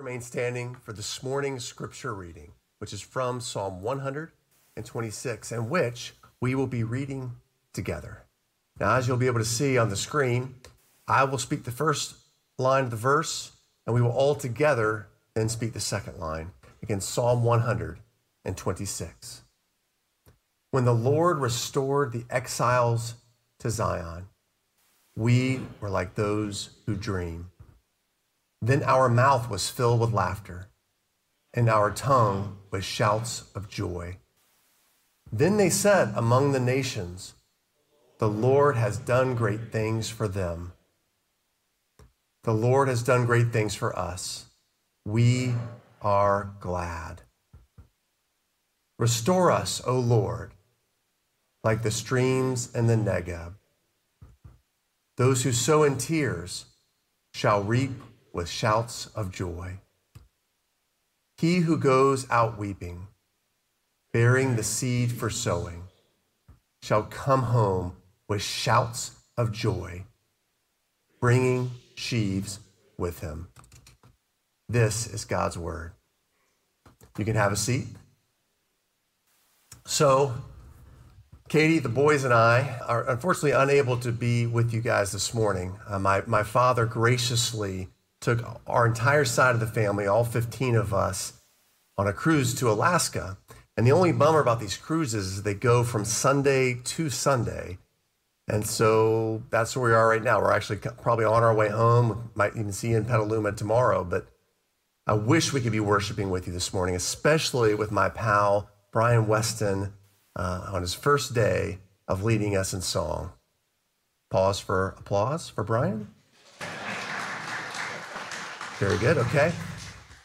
Remain standing for this morning's scripture reading, which is from Psalm 126, and which we will be reading together. Now, as you'll be able to see on the screen, I will speak the first line of the verse, and we will all together then speak the second line. Again, Psalm 126. When the Lord restored the exiles to Zion, we were like those who dream. Then our mouth was filled with laughter, and our tongue with shouts of joy. Then they said among the nations, The Lord has done great things for them. The Lord has done great things for us. We are glad. Restore us, O Lord, like the streams in the Negeb. Those who sow in tears shall reap with shouts of joy. He who goes out weeping, bearing the seed for sowing, shall come home with shouts of joy, bringing sheaves with him. This is God's word. You can have a seat. So, Katie, the boys, and I are unfortunately unable to be with you guys this morning. Uh, my, my father graciously took our entire side of the family, all 15 of us, on a cruise to Alaska. And the only bummer about these cruises is they go from Sunday to Sunday. And so that's where we are right now. We're actually probably on our way home. Might even see you in Petaluma tomorrow. But I wish we could be worshiping with you this morning, especially with my pal, Brian Weston, uh, on his first day of leading us in song. Pause for applause for Brian. Very good. Okay.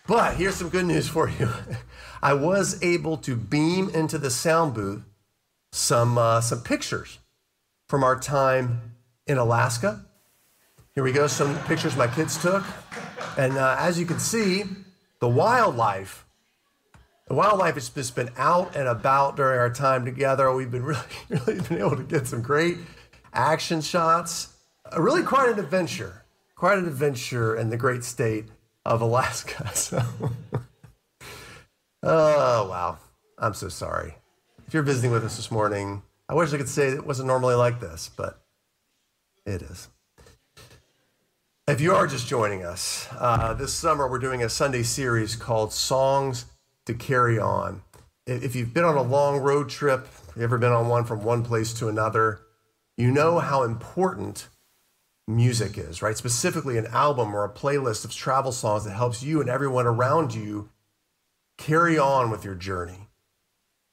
But here's some good news for you. I was able to beam into the sound booth some uh, some pictures from our time in Alaska. Here we go. Some pictures my kids took, and uh, as you can see, the wildlife. The wildlife has just been out and about during our time together. We've been really, really been able to get some great action shots. Uh, really quite an adventure quite an adventure in the great state of Alaska. So, oh, wow. I'm so sorry. If you're visiting with us this morning, I wish I could say it wasn't normally like this, but it is. If you are just joining us, uh, this summer we're doing a Sunday series called Songs to Carry On. If you've been on a long road trip, you ever been on one from one place to another, you know how important music is, right? Specifically, an album or a playlist of travel songs that helps you and everyone around you carry on with your journey,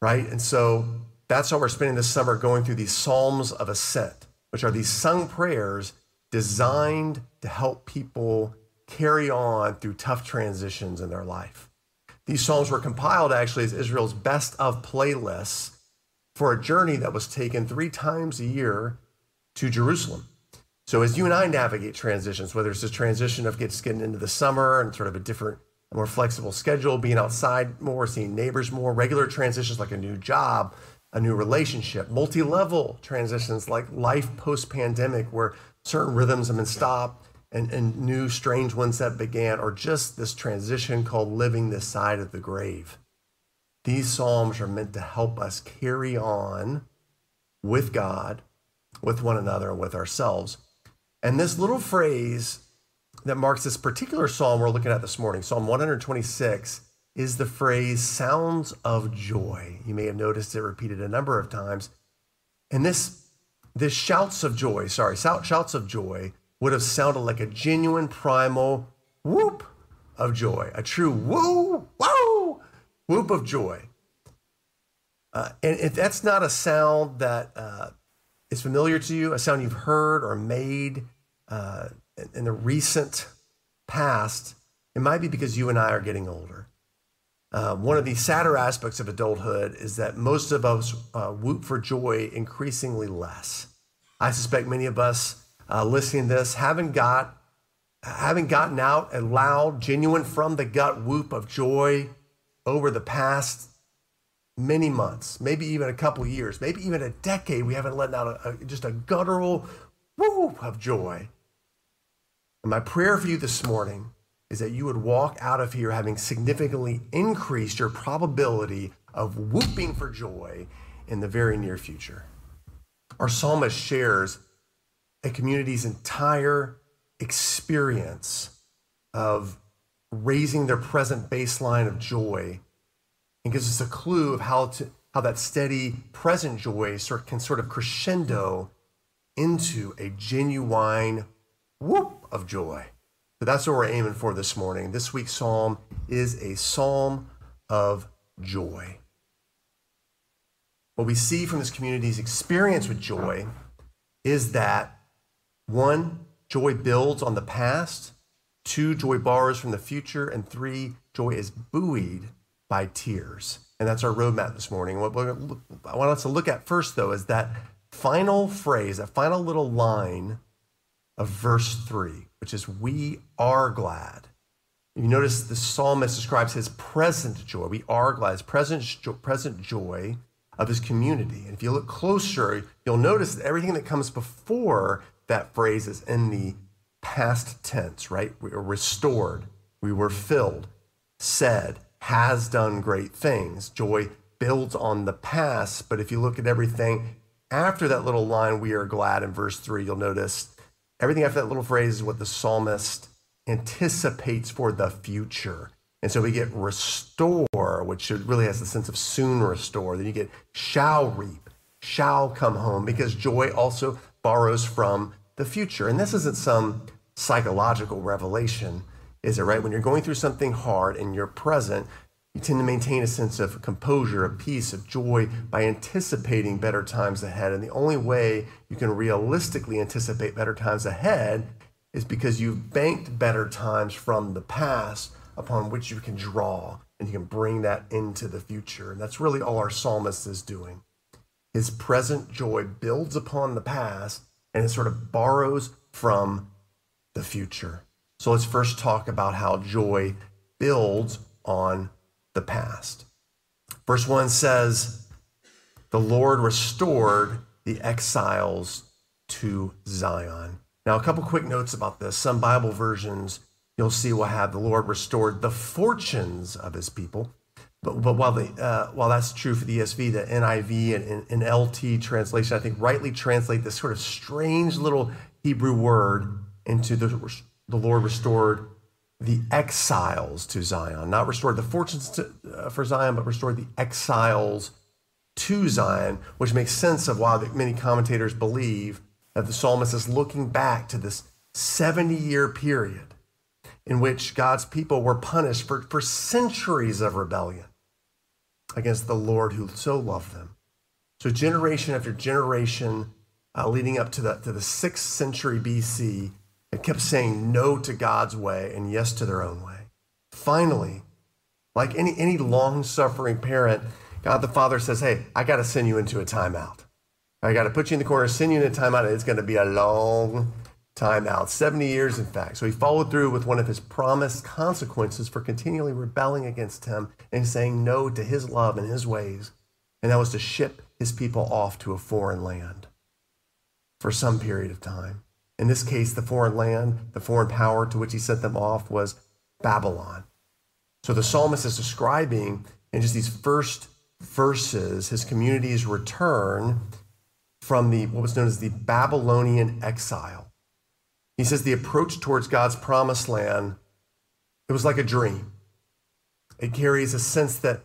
right? And so that's how we're spending this summer going through these Psalms of Ascent, which are these sung prayers designed to help people carry on through tough transitions in their life. These Psalms were compiled actually as Israel's best of playlists for a journey that was taken three times a year to Jerusalem. So as you and I navigate transitions, whether it's this transition of just getting into the summer and sort of a different, more flexible schedule, being outside more, seeing neighbors more, regular transitions like a new job, a new relationship, multi-level transitions like life post-pandemic, where certain rhythms have been stopped and, and new strange ones that began, or just this transition called living this side of the grave. These Psalms are meant to help us carry on with God, with one another, and with ourselves and this little phrase that marks this particular psalm we're looking at this morning, Psalm 126, is the phrase sounds of joy. You may have noticed it repeated a number of times. And this, this shouts of joy, sorry, shouts of joy would have sounded like a genuine primal whoop of joy, a true woo, woo, whoop of joy. Uh, and if that's not a sound that uh, is familiar to you, a sound you've heard or made uh, in the recent past, it might be because you and I are getting older. Uh, one of the sadder aspects of adulthood is that most of us uh, whoop for joy increasingly less. I suspect many of us uh, listening to this haven't got haven't gotten out a loud, genuine from the gut whoop of joy over the past many months, maybe even a couple years, maybe even a decade. We haven't let out a, a, just a guttural whoop of joy. And my prayer for you this morning is that you would walk out of here having significantly increased your probability of whooping for joy in the very near future. Our psalmist shares a community's entire experience of raising their present baseline of joy and gives us a clue of how to how that steady present joy sort can sort of crescendo into a genuine whoop of joy. So that's what we're aiming for this morning. This week's psalm is a psalm of joy. What we see from this community's experience with joy is that one, joy builds on the past, two, joy borrows from the future, and three, joy is buoyed by tears. And that's our roadmap this morning. What I want us to look at first, though, is that final phrase, that final little line of verse 3, which is, We are glad. You notice the psalmist describes his present joy. We are glad, his present, present joy of his community. And if you look closer, you'll notice that everything that comes before that phrase is in the past tense, right? We were restored, we were filled, said, has done great things. Joy builds on the past, but if you look at everything after that little line, we are glad in verse three, you'll notice everything after that little phrase is what the psalmist anticipates for the future. And so we get restore, which really has the sense of soon restore. Then you get shall reap, shall come home, because joy also borrows from the future. And this isn't some psychological revelation, is it, right? When you're going through something hard and you're present, you tend to maintain a sense of composure, of peace, of joy by anticipating better times ahead. And the only way you can realistically anticipate better times ahead is because you've banked better times from the past upon which you can draw and you can bring that into the future. And that's really all our psalmist is doing. His present joy builds upon the past and it sort of borrows from the future. So let's first talk about how joy builds on the past. Verse 1 says, The Lord restored the exiles to Zion. Now, a couple quick notes about this. Some Bible versions you'll see will have the Lord restored the fortunes of his people. But, but while, the, uh, while that's true for the ESV, the NIV and, and, NLT translation, I think rightly translate this sort of strange little Hebrew word into the, the Lord restored the exiles to Zion, not restored the fortunes to, uh, for Zion, but restored the exiles to Zion, which makes sense of why many commentators believe that the psalmist is looking back to this 70 year period in which God's people were punished for, for centuries of rebellion against the Lord who so loved them. So, generation after generation, uh, leading up to the, to the sixth century BC, it kept saying no to God's way and yes to their own way. Finally, like any, any long suffering parent, God the Father says, Hey, I got to send you into a timeout. I got to put you in the corner, send you in a timeout, and it's going to be a long timeout 70 years, in fact. So he followed through with one of his promised consequences for continually rebelling against him and saying no to his love and his ways. And that was to ship his people off to a foreign land for some period of time. In this case, the foreign land, the foreign power to which he sent them off was Babylon. So the psalmist is describing in just these first verses his community's return from the what was known as the Babylonian exile. He says the approach towards God's promised land, it was like a dream. It carries a sense that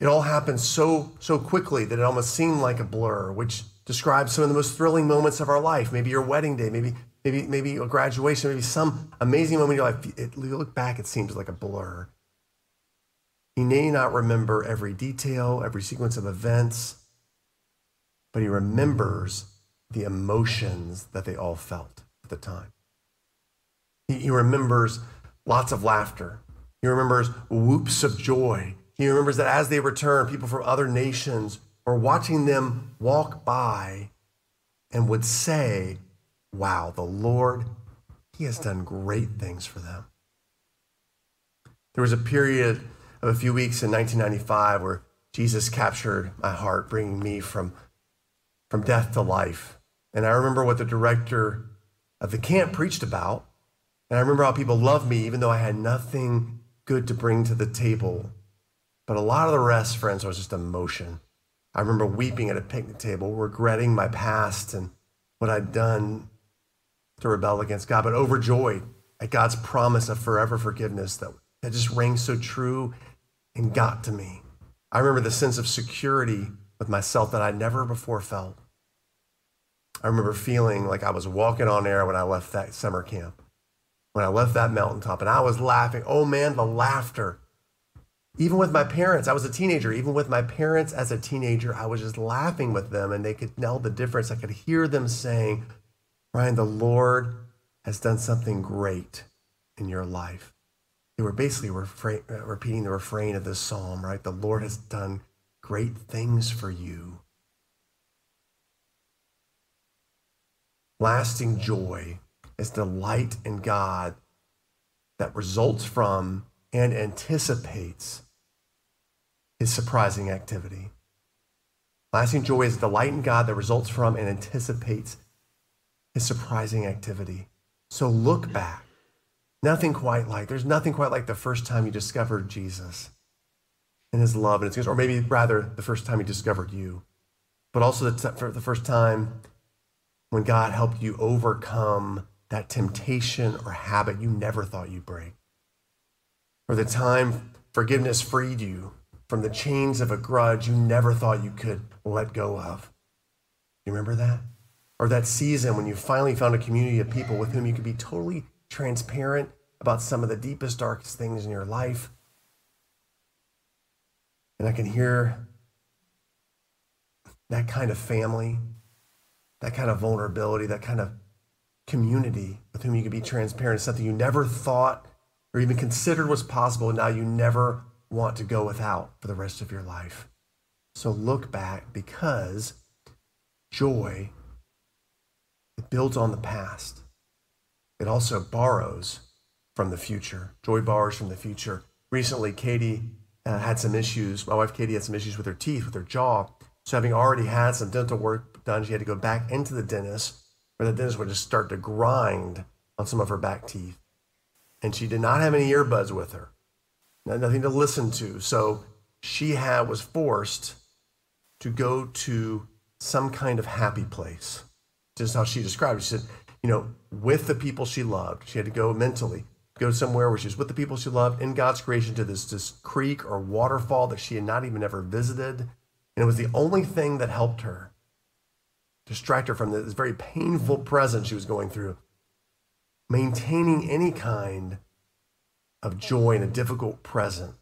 it all happened so so quickly that it almost seemed like a blur, which describes some of the most thrilling moments of our life. Maybe your wedding day, maybe maybe maybe a graduation, maybe some amazing moment in your life. It, you look back, it seems like a blur. He may not remember every detail, every sequence of events, but he remembers the emotions that they all felt at the time. He, he remembers lots of laughter. He remembers whoops of joy. He remembers that as they return, people from other nations were watching them walk by and would say, Wow, the Lord, He has done great things for them. There was a period of a few weeks in 1995 where Jesus captured my heart, bringing me from, from death to life. And I remember what the director of the camp preached about. And I remember how people loved me, even though I had nothing good to bring to the table. But a lot of the rest, friends, was just emotion. I remember weeping at a picnic table, regretting my past and what I'd done to rebel against God, but overjoyed at God's promise of forever forgiveness that, that just rang so true and got to me. I remember the sense of security with myself that I'd never before felt. I remember feeling like I was walking on air when I left that summer camp, when I left that mountaintop, and I was laughing. Oh man, the laughter. Even with my parents, I was a teenager. Even with my parents as a teenager, I was just laughing with them and they could tell the difference. I could hear them saying, Ryan, the Lord has done something great in your life. They were basically refrain, uh, repeating the refrain of this psalm, right? The Lord has done great things for you. Lasting joy is delight in God that results from and anticipates his surprising activity. Lasting joy is delight in God that results from and anticipates his surprising activity. So look back. Nothing quite like, there's nothing quite like the first time you discovered Jesus and his love and his goodness, or maybe rather the first time he discovered you, but also the, for the first time when God helped you overcome that temptation or habit you never thought you'd break, or the time forgiveness freed you from the chains of a grudge you never thought you could let go of. You remember that? or that season when you finally found a community of people with whom you could be totally transparent about some of the deepest, darkest things in your life. And I can hear that kind of family, that kind of vulnerability, that kind of community with whom you could be transparent, is something you never thought or even considered was possible, now you never want to go without for the rest of your life. So look back because joy it builds on the past. It also borrows from the future. Joy borrows from the future. Recently, Katie uh, had some issues. My wife Katie had some issues with her teeth, with her jaw. So, having already had some dental work done, she had to go back into the dentist, where the dentist would just start to grind on some of her back teeth. And she did not have any earbuds with her, nothing to listen to. So, she had was forced to go to some kind of happy place just how she described it. She said, you know, with the people she loved, she had to go mentally, go somewhere where she was with the people she loved in God's creation to this, this creek or waterfall that she had not even ever visited. And it was the only thing that helped her distract her from this very painful present she was going through. Maintaining any kind of joy in a difficult present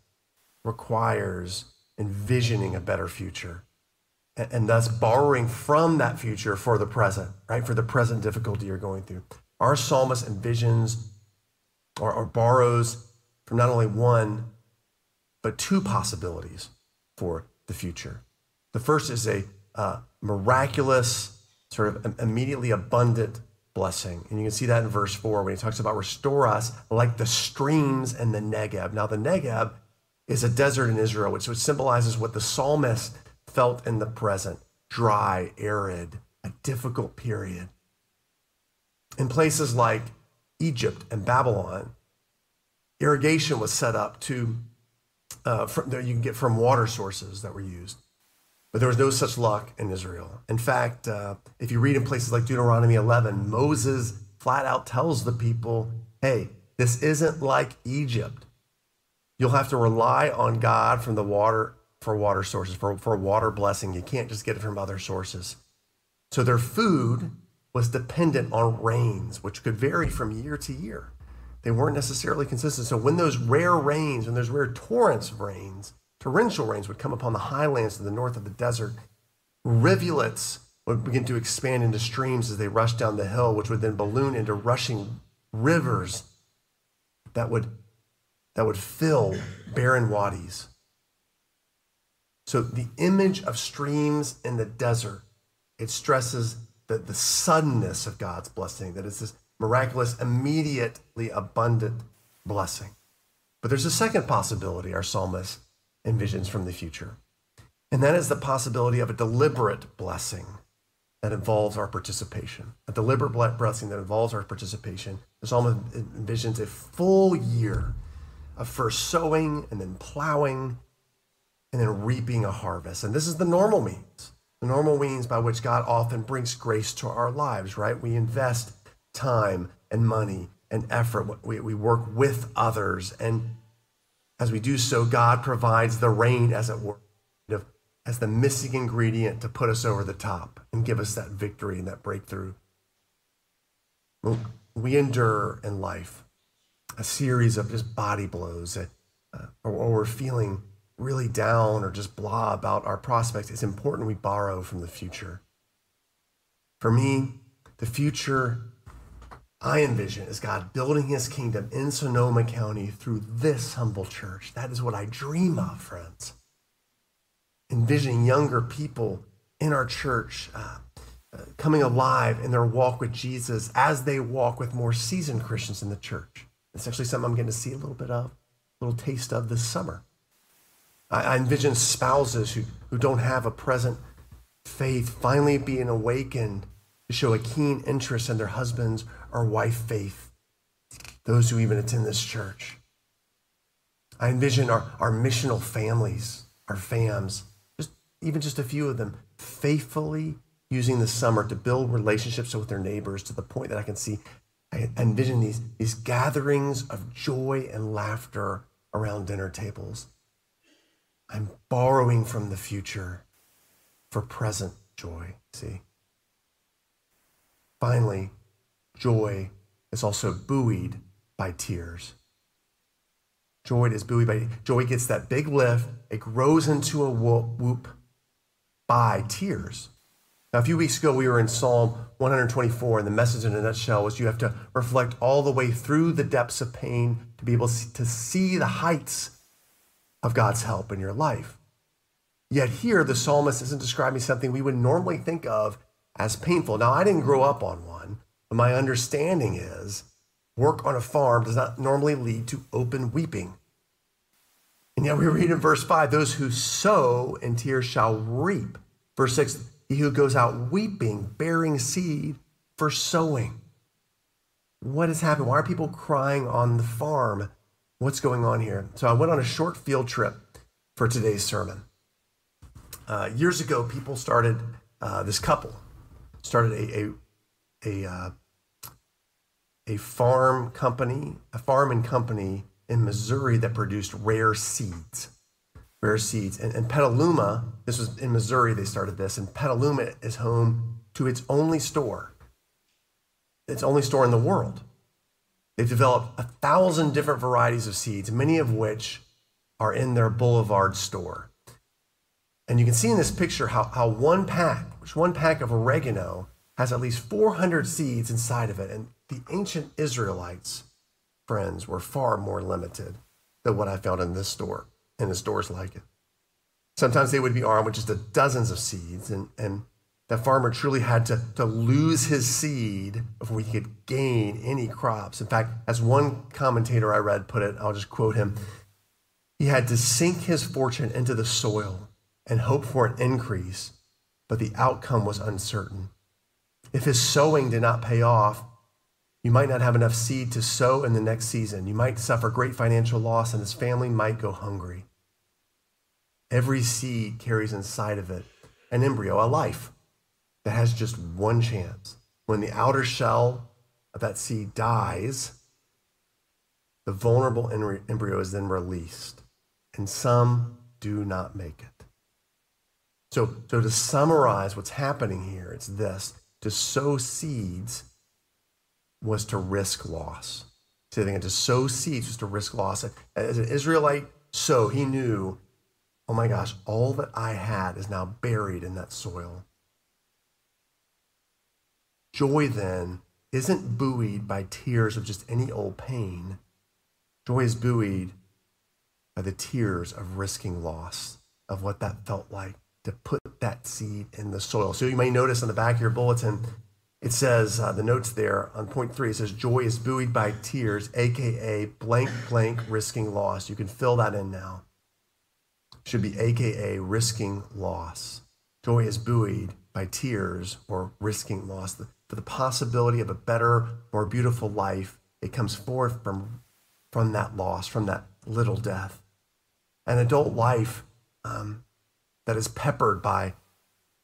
requires envisioning a better future and thus borrowing from that future for the present, right? For the present difficulty you're going through. Our psalmist envisions or, or borrows from not only one, but two possibilities for the future. The first is a uh, miraculous, sort of immediately abundant blessing. And you can see that in verse 4 when he talks about restore us like the streams in the Negeb. Now, the Negeb is a desert in Israel, which symbolizes what the psalmist felt in the present dry, arid, a difficult period. In places like Egypt and Babylon, irrigation was set up to uh, from, you can get from water sources that were used. But there was no such luck in Israel. In fact, uh, if you read in places like Deuteronomy 11, Moses flat out tells the people, hey, this isn't like Egypt. You'll have to rely on God from the water for water sources, for, for water blessing. You can't just get it from other sources. So their food was dependent on rains, which could vary from year to year. They weren't necessarily consistent. So when those rare rains, when those rare torrents of rains, torrential rains would come upon the highlands to the north of the desert, rivulets would begin to expand into streams as they rushed down the hill, which would then balloon into rushing rivers that would, that would fill barren wadis. So the image of streams in the desert, it stresses the, the suddenness of God's blessing, that it's this miraculous, immediately abundant blessing. But there's a second possibility our psalmist envisions from the future, and that is the possibility of a deliberate blessing. that involves our participation, a deliberate blessing that involves our participation. The psalm envisions a full year of first sowing and then plowing and then reaping a harvest. And this is the normal means, the normal means by which God often brings grace to our lives, right? We invest time and money and effort. We, we work with others. And as we do so, God provides the rain, as it were, as the missing ingredient to put us over the top and give us that victory and that breakthrough. We endure in life a series of just body blows, uh, or, or we're feeling really down or just blah about our prospects. It's important we borrow from the future. For me, the future I envision is God building his kingdom in Sonoma County through this humble church. That is what I dream of, friends envisioning younger people in our church uh, uh, coming alive in their walk with Jesus as they walk with more seasoned Christians in the church. It's actually something I'm getting to see a little bit of, a little taste of this summer. I, I envision spouses who, who don't have a present faith finally being awakened to show a keen interest in their husband's or wife faith, those who even attend this church. I envision our, our missional families, our fams, just even just a few of them, faithfully using the summer to build relationships with their neighbors to the point that I can see, I envision these, these gatherings of joy and laughter around dinner tables. I'm borrowing from the future for present joy, see? Finally, joy is also buoyed by tears. Joy is buoyed by joy gets that big lift, it grows into a whoop, by tears. Now, a few weeks ago, we were in Psalm 124, and the message in a nutshell was you have to reflect all the way through the depths of pain to be able to see the heights of God's help in your life. Yet here, the psalmist isn't describing something we would normally think of as painful. Now, I didn't grow up on one, but my understanding is work on a farm does not normally lead to open weeping. And yet we read in verse 5 those who sow in tears shall reap. Verse 6 he who goes out weeping, bearing seed for sowing. What has happened? Why are people crying on the farm? What's going on here? So I went on a short field trip for today's sermon. Uh, years ago, people started, uh, this couple started a, a, a, uh, a farm company, a farm and company in Missouri that produced rare seeds. Rare seeds. And, and Petaluma, this was in Missouri, they started this, and Petaluma is home to its only store, its only store in the world. They've developed a thousand different varieties of seeds, many of which are in their Boulevard store. And you can see in this picture how, how one pack, which one pack of oregano has at least 400 seeds inside of it. And the ancient Israelites friends were far more limited than what I found in this store and the stores like it. Sometimes they would be armed with just a dozens of seeds, and, and that farmer truly had to, to lose his seed before he could gain any crops. In fact, as one commentator I read put it, I'll just quote him he had to sink his fortune into the soil and hope for an increase, but the outcome was uncertain. If his sowing did not pay off, you might not have enough seed to sow in the next season. You might suffer great financial loss, and his family might go hungry. Every seed carries inside of it an embryo, a life that has just one chance. When the outer shell of that seed dies, the vulnerable embryo is then released, and some do not make it. So, so to summarize what's happening here, it's this to sow seeds was to risk loss. So they to sow seeds was to risk loss. As an Israelite so he knew, oh my gosh, all that I had is now buried in that soil. Joy then isn't buoyed by tears of just any old pain. Joy is buoyed by the tears of risking loss, of what that felt like to put that seed in the soil. So you may notice on the back of your bulletin, it says, uh, the notes there on point three, it says, joy is buoyed by tears, AKA blank, blank, risking loss. You can fill that in now. Should be AKA risking loss. Joy is buoyed by tears or risking loss, for the possibility of a better, more beautiful life. It comes forth from, from that loss, from that little death. An adult life um, that is peppered by,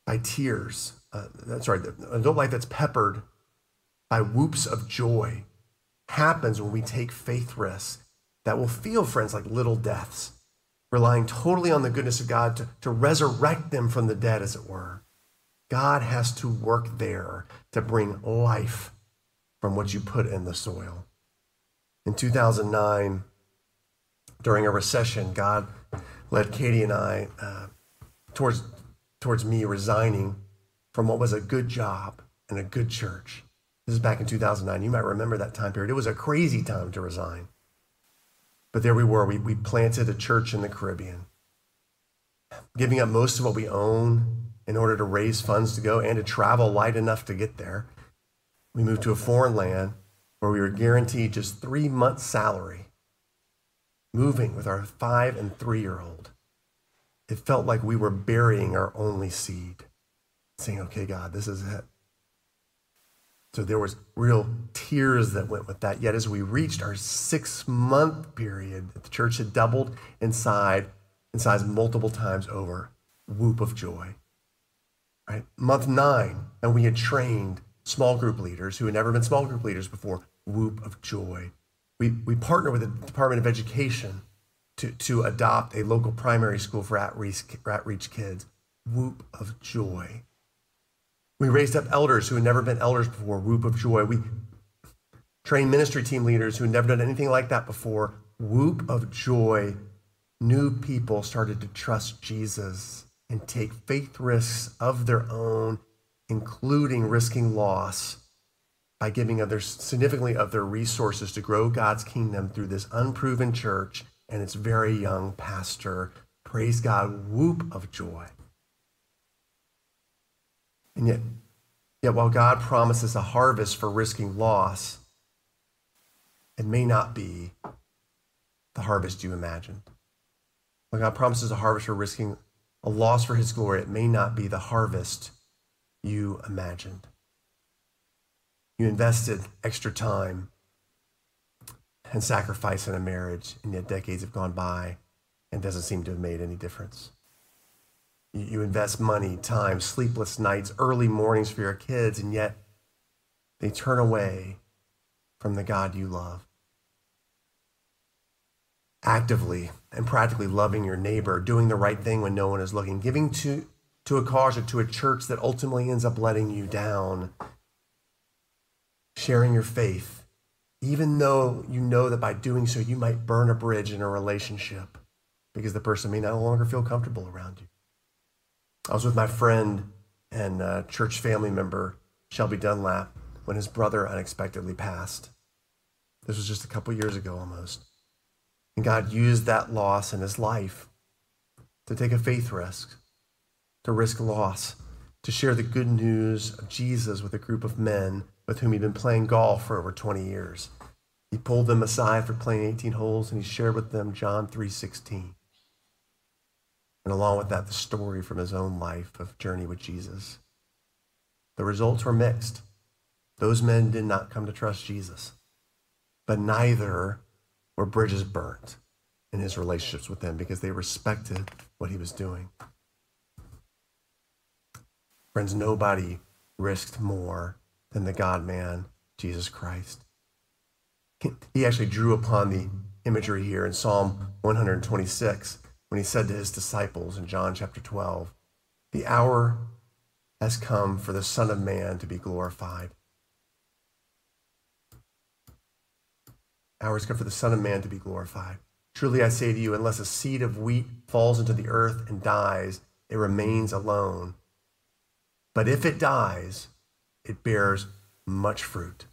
by tears. Uh, an adult life that's peppered by whoops of joy happens when we take faith risks that will feel, friends, like little deaths, relying totally on the goodness of God to, to resurrect them from the dead, as it were. God has to work there to bring life from what you put in the soil. In 2009, during a recession, God led Katie and I uh, towards, towards me resigning from what was a good job and a good church. This is back in 2009. You might remember that time period. It was a crazy time to resign. But there we were. We, we planted a church in the Caribbean, giving up most of what we own in order to raise funds to go and to travel light enough to get there. We moved to a foreign land where we were guaranteed just three months' salary, moving with our five and three year old. It felt like we were burying our only seed, saying, okay, God, this is it. So there was real tears that went with that. Yet as we reached our six month period, the church had doubled in size, in size multiple times over. Whoop of joy. Right? Month nine, and we had trained small group leaders who had never been small group leaders before. Whoop of joy. We, we partnered with the Department of Education to, to adopt a local primary school for at-reach, at-reach kids. Whoop of joy. We raised up elders who had never been elders before, whoop of joy. We trained ministry team leaders who had never done anything like that before, whoop of joy. New people started to trust Jesus and take faith risks of their own, including risking loss by giving of their, significantly of their resources to grow God's kingdom through this unproven church and its very young pastor. Praise God, whoop of joy. And yet, yet while God promises a harvest for risking loss, it may not be the harvest you imagined. While God promises a harvest for risking a loss for his glory, it may not be the harvest you imagined. You invested extra time and sacrifice in a marriage, and yet decades have gone by and doesn't seem to have made any difference. You invest money, time, sleepless nights, early mornings for your kids, and yet they turn away from the God you love. Actively and practically loving your neighbor, doing the right thing when no one is looking, giving to, to a cause or to a church that ultimately ends up letting you down, sharing your faith, even though you know that by doing so you might burn a bridge in a relationship because the person may no longer feel comfortable around you. I was with my friend and uh, church family member, Shelby Dunlap, when his brother unexpectedly passed. This was just a couple years ago almost. And God used that loss in his life to take a faith risk, to risk loss, to share the good news of Jesus with a group of men with whom he'd been playing golf for over 20 years. He pulled them aside for playing 18 holes and he shared with them John 3:16 and along with that, the story from his own life of journey with Jesus. The results were mixed. Those men did not come to trust Jesus, but neither were bridges burnt in his relationships with them because they respected what he was doing. Friends, nobody risked more than the God man, Jesus Christ. He actually drew upon the imagery here in Psalm 126 when he said to his disciples in John chapter 12, The hour has come for the Son of Man to be glorified. Hour has come for the Son of Man to be glorified. Truly I say to you, unless a seed of wheat falls into the earth and dies, it remains alone. But if it dies, it bears much fruit.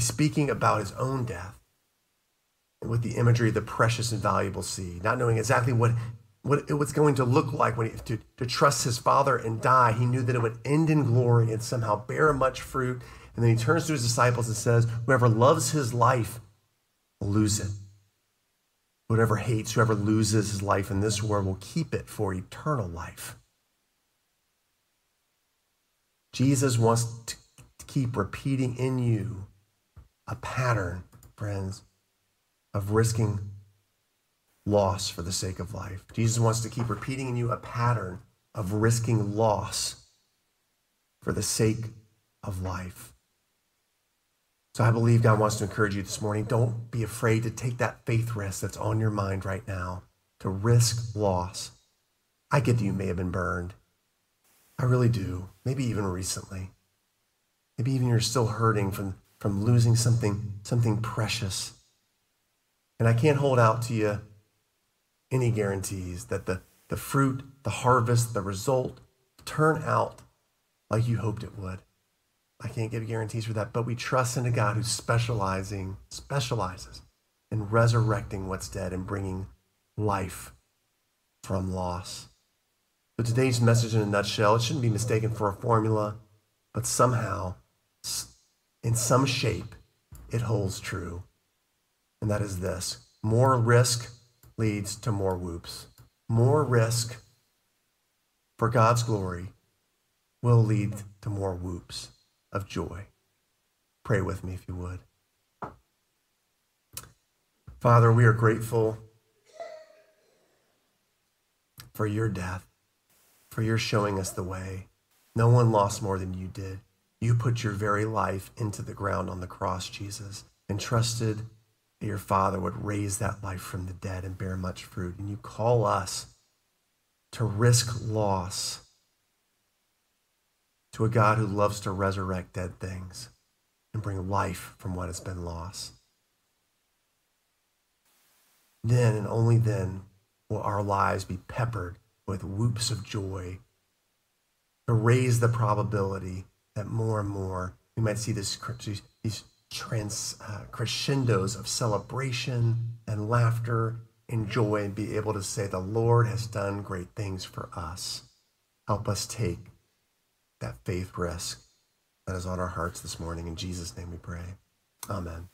He's speaking about his own death and with the imagery of the precious and valuable seed, not knowing exactly what, what it was going to look like when he, to, to trust his father and die. He knew that it would end in glory and somehow bear much fruit. And then he turns to his disciples and says, Whoever loves his life will lose it. Whoever hates, whoever loses his life in this world will keep it for eternal life. Jesus wants to keep repeating in you a pattern, friends, of risking loss for the sake of life. Jesus wants to keep repeating in you a pattern of risking loss for the sake of life. So I believe God wants to encourage you this morning. Don't be afraid to take that faith risk that's on your mind right now to risk loss. I get that you may have been burned. I really do. Maybe even recently. Maybe even you're still hurting from, from losing something, something precious. And I can't hold out to you any guarantees that the, the fruit, the harvest, the result turn out like you hoped it would. I can't give guarantees for that, but we trust in a God who's specializing, specializes in resurrecting what's dead and bringing life from loss. So today's message in a nutshell, it shouldn't be mistaken for a formula, but somehow, in some shape, it holds true. And that is this more risk leads to more whoops. More risk for God's glory will lead to more whoops of joy. Pray with me if you would. Father, we are grateful for your death, for your showing us the way. No one lost more than you did. You put your very life into the ground on the cross, Jesus, and trusted that your Father would raise that life from the dead and bear much fruit. And you call us to risk loss to a God who loves to resurrect dead things and bring life from what has been lost. Then and only then will our lives be peppered with whoops of joy to raise the probability that more and more we might see this, these trans, uh, crescendos of celebration and laughter and joy and be able to say, The Lord has done great things for us. Help us take that faith risk that is on our hearts this morning. In Jesus' name we pray. Amen.